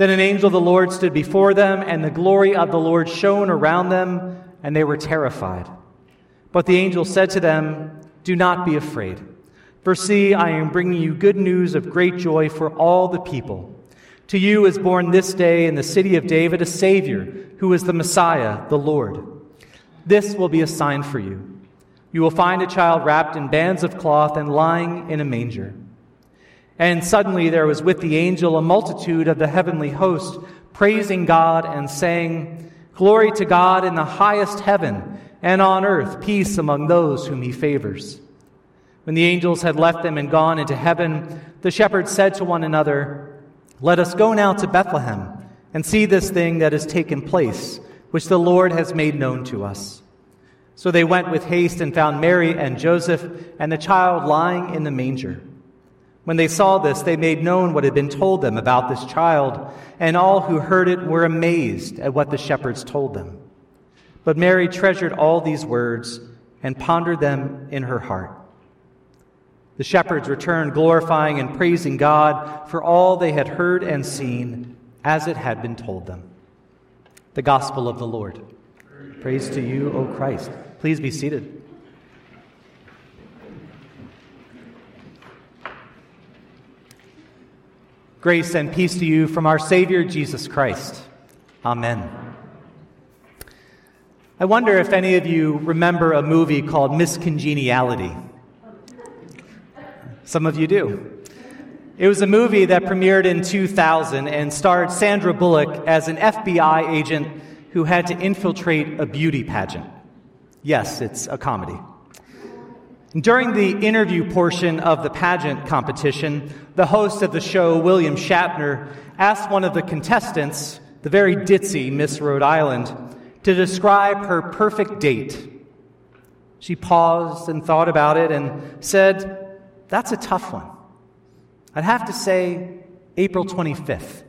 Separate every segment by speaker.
Speaker 1: Then an angel of the Lord stood before them, and the glory of the Lord shone around them, and they were terrified. But the angel said to them, Do not be afraid. For see, I am bringing you good news of great joy for all the people. To you is born this day in the city of David a Savior, who is the Messiah, the Lord. This will be a sign for you. You will find a child wrapped in bands of cloth and lying in a manger. And suddenly there was with the angel a multitude of the heavenly host, praising God and saying, Glory to God in the highest heaven, and on earth peace among those whom he favors. When the angels had left them and gone into heaven, the shepherds said to one another, Let us go now to Bethlehem and see this thing that has taken place, which the Lord has made known to us. So they went with haste and found Mary and Joseph and the child lying in the manger. When they saw this, they made known what had been told them about this child, and all who heard it were amazed at what the shepherds told them. But Mary treasured all these words and pondered them in her heart. The shepherds returned, glorifying and praising God for all they had heard and seen as it had been told them. The Gospel of the Lord. Praise to you, O Christ. Please be seated. Grace and peace to you from our Savior Jesus Christ. Amen. I wonder if any of you remember a movie called Miss Congeniality. Some of you do. It was a movie that premiered in 2000 and starred Sandra Bullock as an FBI agent who had to infiltrate a beauty pageant. Yes, it's a comedy. During the interview portion of the pageant competition, the host of the show, William Shatner, asked one of the contestants, the very ditzy Miss Rhode Island, to describe her perfect date. She paused and thought about it and said, That's a tough one. I'd have to say April 25th.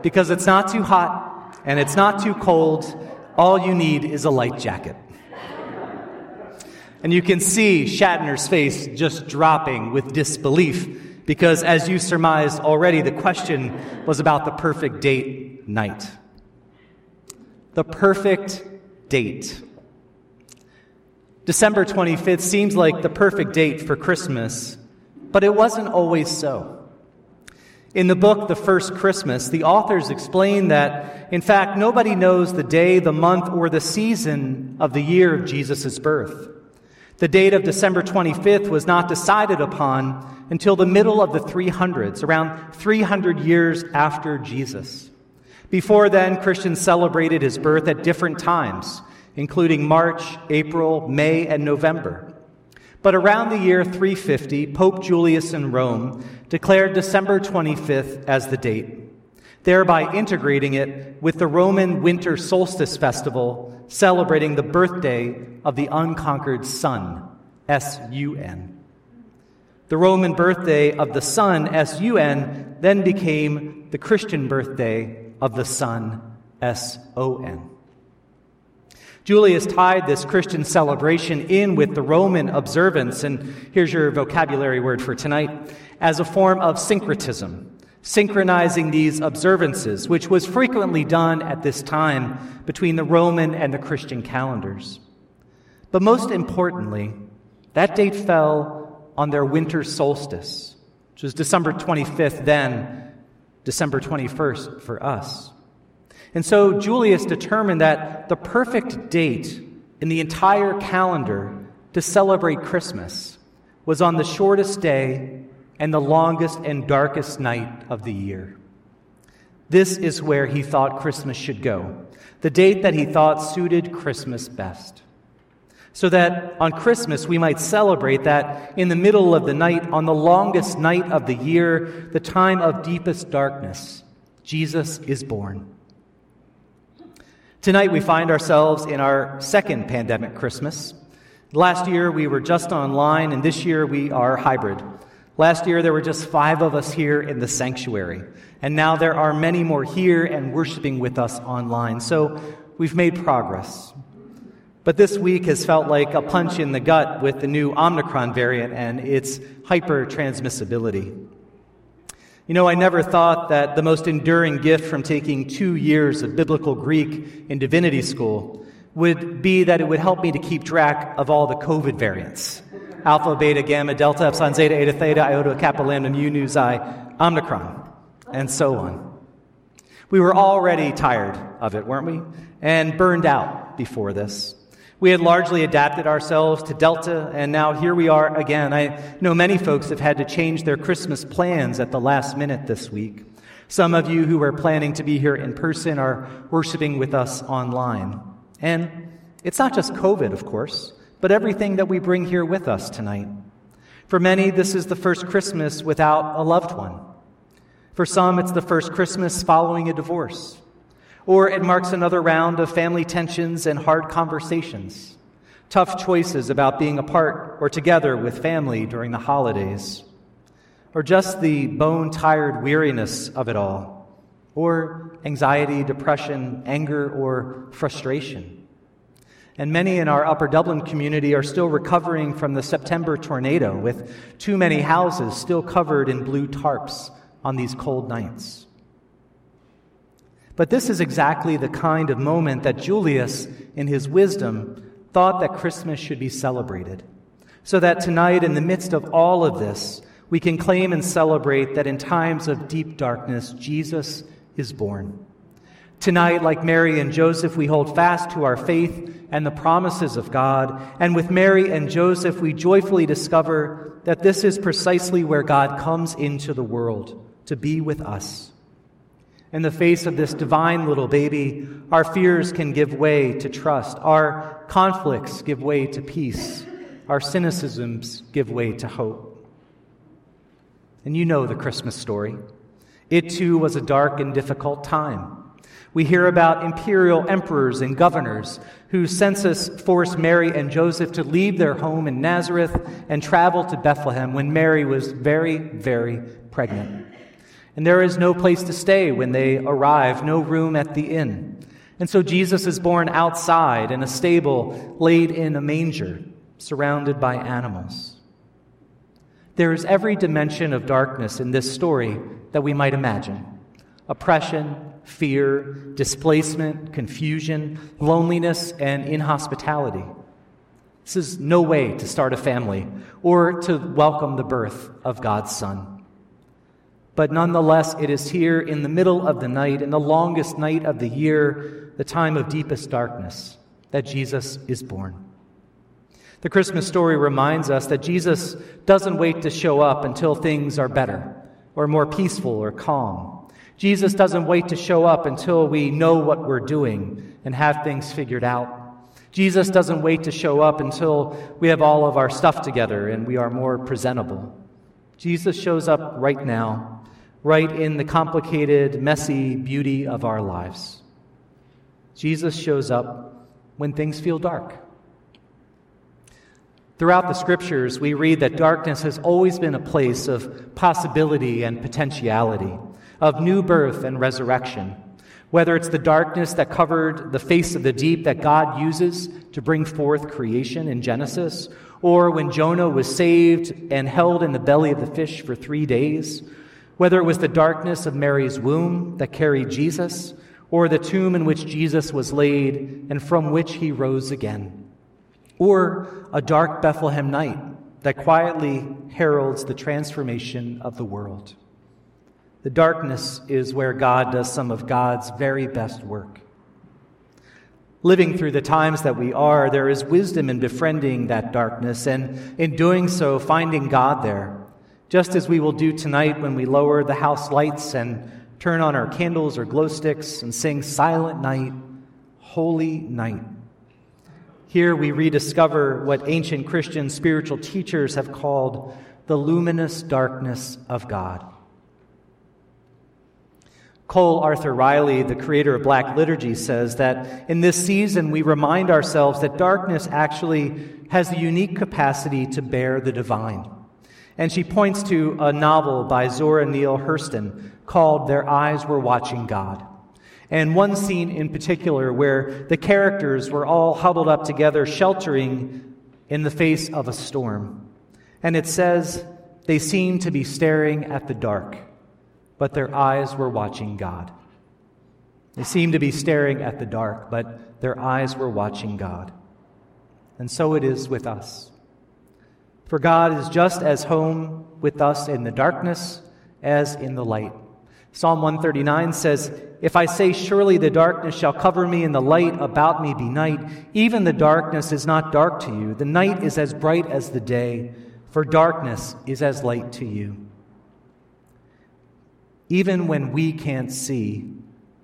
Speaker 1: because it's not too hot and it's not too cold. All you need is a light jacket. And you can see Shatner's face just dropping with disbelief because, as you surmised already, the question was about the perfect date night. The perfect date. December 25th seems like the perfect date for Christmas, but it wasn't always so. In the book, The First Christmas, the authors explain that, in fact, nobody knows the day, the month, or the season of the year of Jesus' birth. The date of December 25th was not decided upon until the middle of the 300s, around 300 years after Jesus. Before then, Christians celebrated his birth at different times, including March, April, May, and November. But around the year 350, Pope Julius in Rome declared December 25th as the date, thereby integrating it with the Roman winter solstice festival celebrating the birthday of the unconquered sun, S U N. The Roman birthday of the sun, S U N, then became the Christian birthday of the sun, S O N. Julius tied this Christian celebration in with the Roman observance, and here's your vocabulary word for tonight, as a form of syncretism, synchronizing these observances, which was frequently done at this time between the Roman and the Christian calendars. But most importantly, that date fell on their winter solstice, which was December 25th, then December 21st for us. And so Julius determined that the perfect date in the entire calendar to celebrate Christmas was on the shortest day and the longest and darkest night of the year. This is where he thought Christmas should go, the date that he thought suited Christmas best. So that on Christmas we might celebrate that in the middle of the night, on the longest night of the year, the time of deepest darkness, Jesus is born. Tonight we find ourselves in our second pandemic Christmas. Last year we were just online, and this year we are hybrid. Last year there were just five of us here in the sanctuary, and now there are many more here and worshiping with us online. So we've made progress. But this week has felt like a punch in the gut with the new Omicron variant and its hyper transmissibility. You know, I never thought that the most enduring gift from taking two years of biblical Greek in divinity school would be that it would help me to keep track of all the COVID variants alpha, beta, gamma, delta, epsilon, zeta, eta, theta, iota, kappa, lambda, mu, nu, xi, omicron, and so on. We were already tired of it, weren't we? And burned out before this. We had largely adapted ourselves to Delta, and now here we are again. I know many folks have had to change their Christmas plans at the last minute this week. Some of you who are planning to be here in person are worshiping with us online. And it's not just COVID, of course, but everything that we bring here with us tonight. For many, this is the first Christmas without a loved one. For some, it's the first Christmas following a divorce. Or it marks another round of family tensions and hard conversations, tough choices about being apart or together with family during the holidays, or just the bone tired weariness of it all or anxiety, depression, anger, or frustration. And many in our Upper Dublin community are still recovering from the September tornado, with too many houses still covered in blue tarps on these cold nights. But this is exactly the kind of moment that Julius, in his wisdom, thought that Christmas should be celebrated. So that tonight, in the midst of all of this, we can claim and celebrate that in times of deep darkness, Jesus is born. Tonight, like Mary and Joseph, we hold fast to our faith and the promises of God. And with Mary and Joseph, we joyfully discover that this is precisely where God comes into the world to be with us. In the face of this divine little baby, our fears can give way to trust, our conflicts give way to peace, our cynicisms give way to hope. And you know the Christmas story. It too was a dark and difficult time. We hear about imperial emperors and governors whose census forced Mary and Joseph to leave their home in Nazareth and travel to Bethlehem when Mary was very, very pregnant. And there is no place to stay when they arrive, no room at the inn. And so Jesus is born outside in a stable, laid in a manger, surrounded by animals. There is every dimension of darkness in this story that we might imagine oppression, fear, displacement, confusion, loneliness, and inhospitality. This is no way to start a family or to welcome the birth of God's Son. But nonetheless, it is here in the middle of the night, in the longest night of the year, the time of deepest darkness, that Jesus is born. The Christmas story reminds us that Jesus doesn't wait to show up until things are better or more peaceful or calm. Jesus doesn't wait to show up until we know what we're doing and have things figured out. Jesus doesn't wait to show up until we have all of our stuff together and we are more presentable. Jesus shows up right now, right in the complicated, messy beauty of our lives. Jesus shows up when things feel dark. Throughout the scriptures, we read that darkness has always been a place of possibility and potentiality, of new birth and resurrection. Whether it's the darkness that covered the face of the deep that God uses to bring forth creation in Genesis, or when Jonah was saved and held in the belly of the fish for three days, whether it was the darkness of Mary's womb that carried Jesus, or the tomb in which Jesus was laid and from which he rose again or a dark Bethlehem night that quietly heralds the transformation of the world. The darkness is where God does some of God's very best work. Living through the times that we are, there is wisdom in befriending that darkness and in doing so, finding God there, just as we will do tonight when we lower the house lights and turn on our candles or glow sticks and sing Silent Night, Holy Night. Here we rediscover what ancient Christian spiritual teachers have called the luminous darkness of God. Cole Arthur Riley, the creator of Black Liturgy, says that in this season we remind ourselves that darkness actually has the unique capacity to bear the divine. And she points to a novel by Zora Neale Hurston called Their Eyes Were Watching God. And one scene in particular where the characters were all huddled up together, sheltering in the face of a storm. And it says, they seemed to be staring at the dark but their eyes were watching God. They seemed to be staring at the dark, but their eyes were watching God. And so it is with us. For God is just as home with us in the darkness as in the light. Psalm 139 says, If I say, Surely the darkness shall cover me, and the light about me be night, even the darkness is not dark to you. The night is as bright as the day, for darkness is as light to you. Even when we can't see,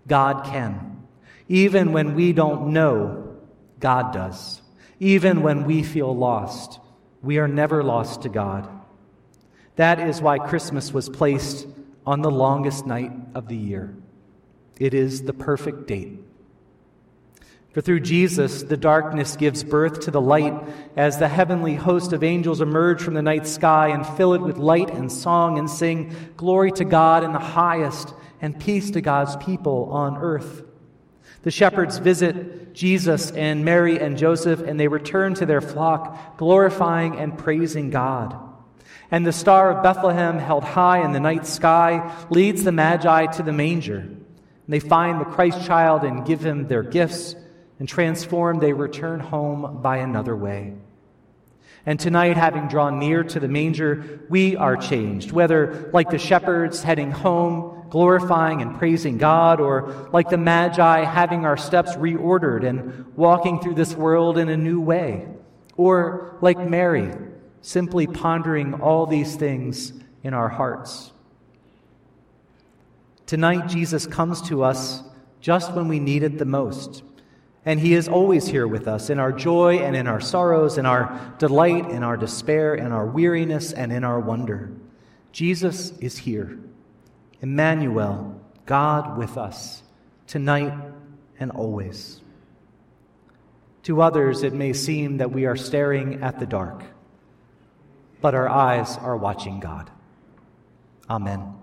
Speaker 1: God can. Even when we don't know, God does. Even when we feel lost, we are never lost to God. That is why Christmas was placed on the longest night of the year. It is the perfect date. For through Jesus, the darkness gives birth to the light as the heavenly host of angels emerge from the night sky and fill it with light and song and sing, Glory to God in the highest and peace to God's people on earth. The shepherds visit Jesus and Mary and Joseph, and they return to their flock, glorifying and praising God. And the star of Bethlehem, held high in the night sky, leads the Magi to the manger. They find the Christ child and give him their gifts and transformed, they return home by another way. And tonight, having drawn near to the manger, we are changed, whether like the shepherds heading home, glorifying and praising God, or like the Magi having our steps reordered and walking through this world in a new way, or like Mary, simply pondering all these things in our hearts. Tonight, Jesus comes to us just when we need it the most. And He is always here with us in our joy and in our sorrows, in our delight, in our despair, in our weariness, and in our wonder. Jesus is here. Emmanuel, God with us, tonight and always. To others, it may seem that we are staring at the dark, but our eyes are watching God. Amen.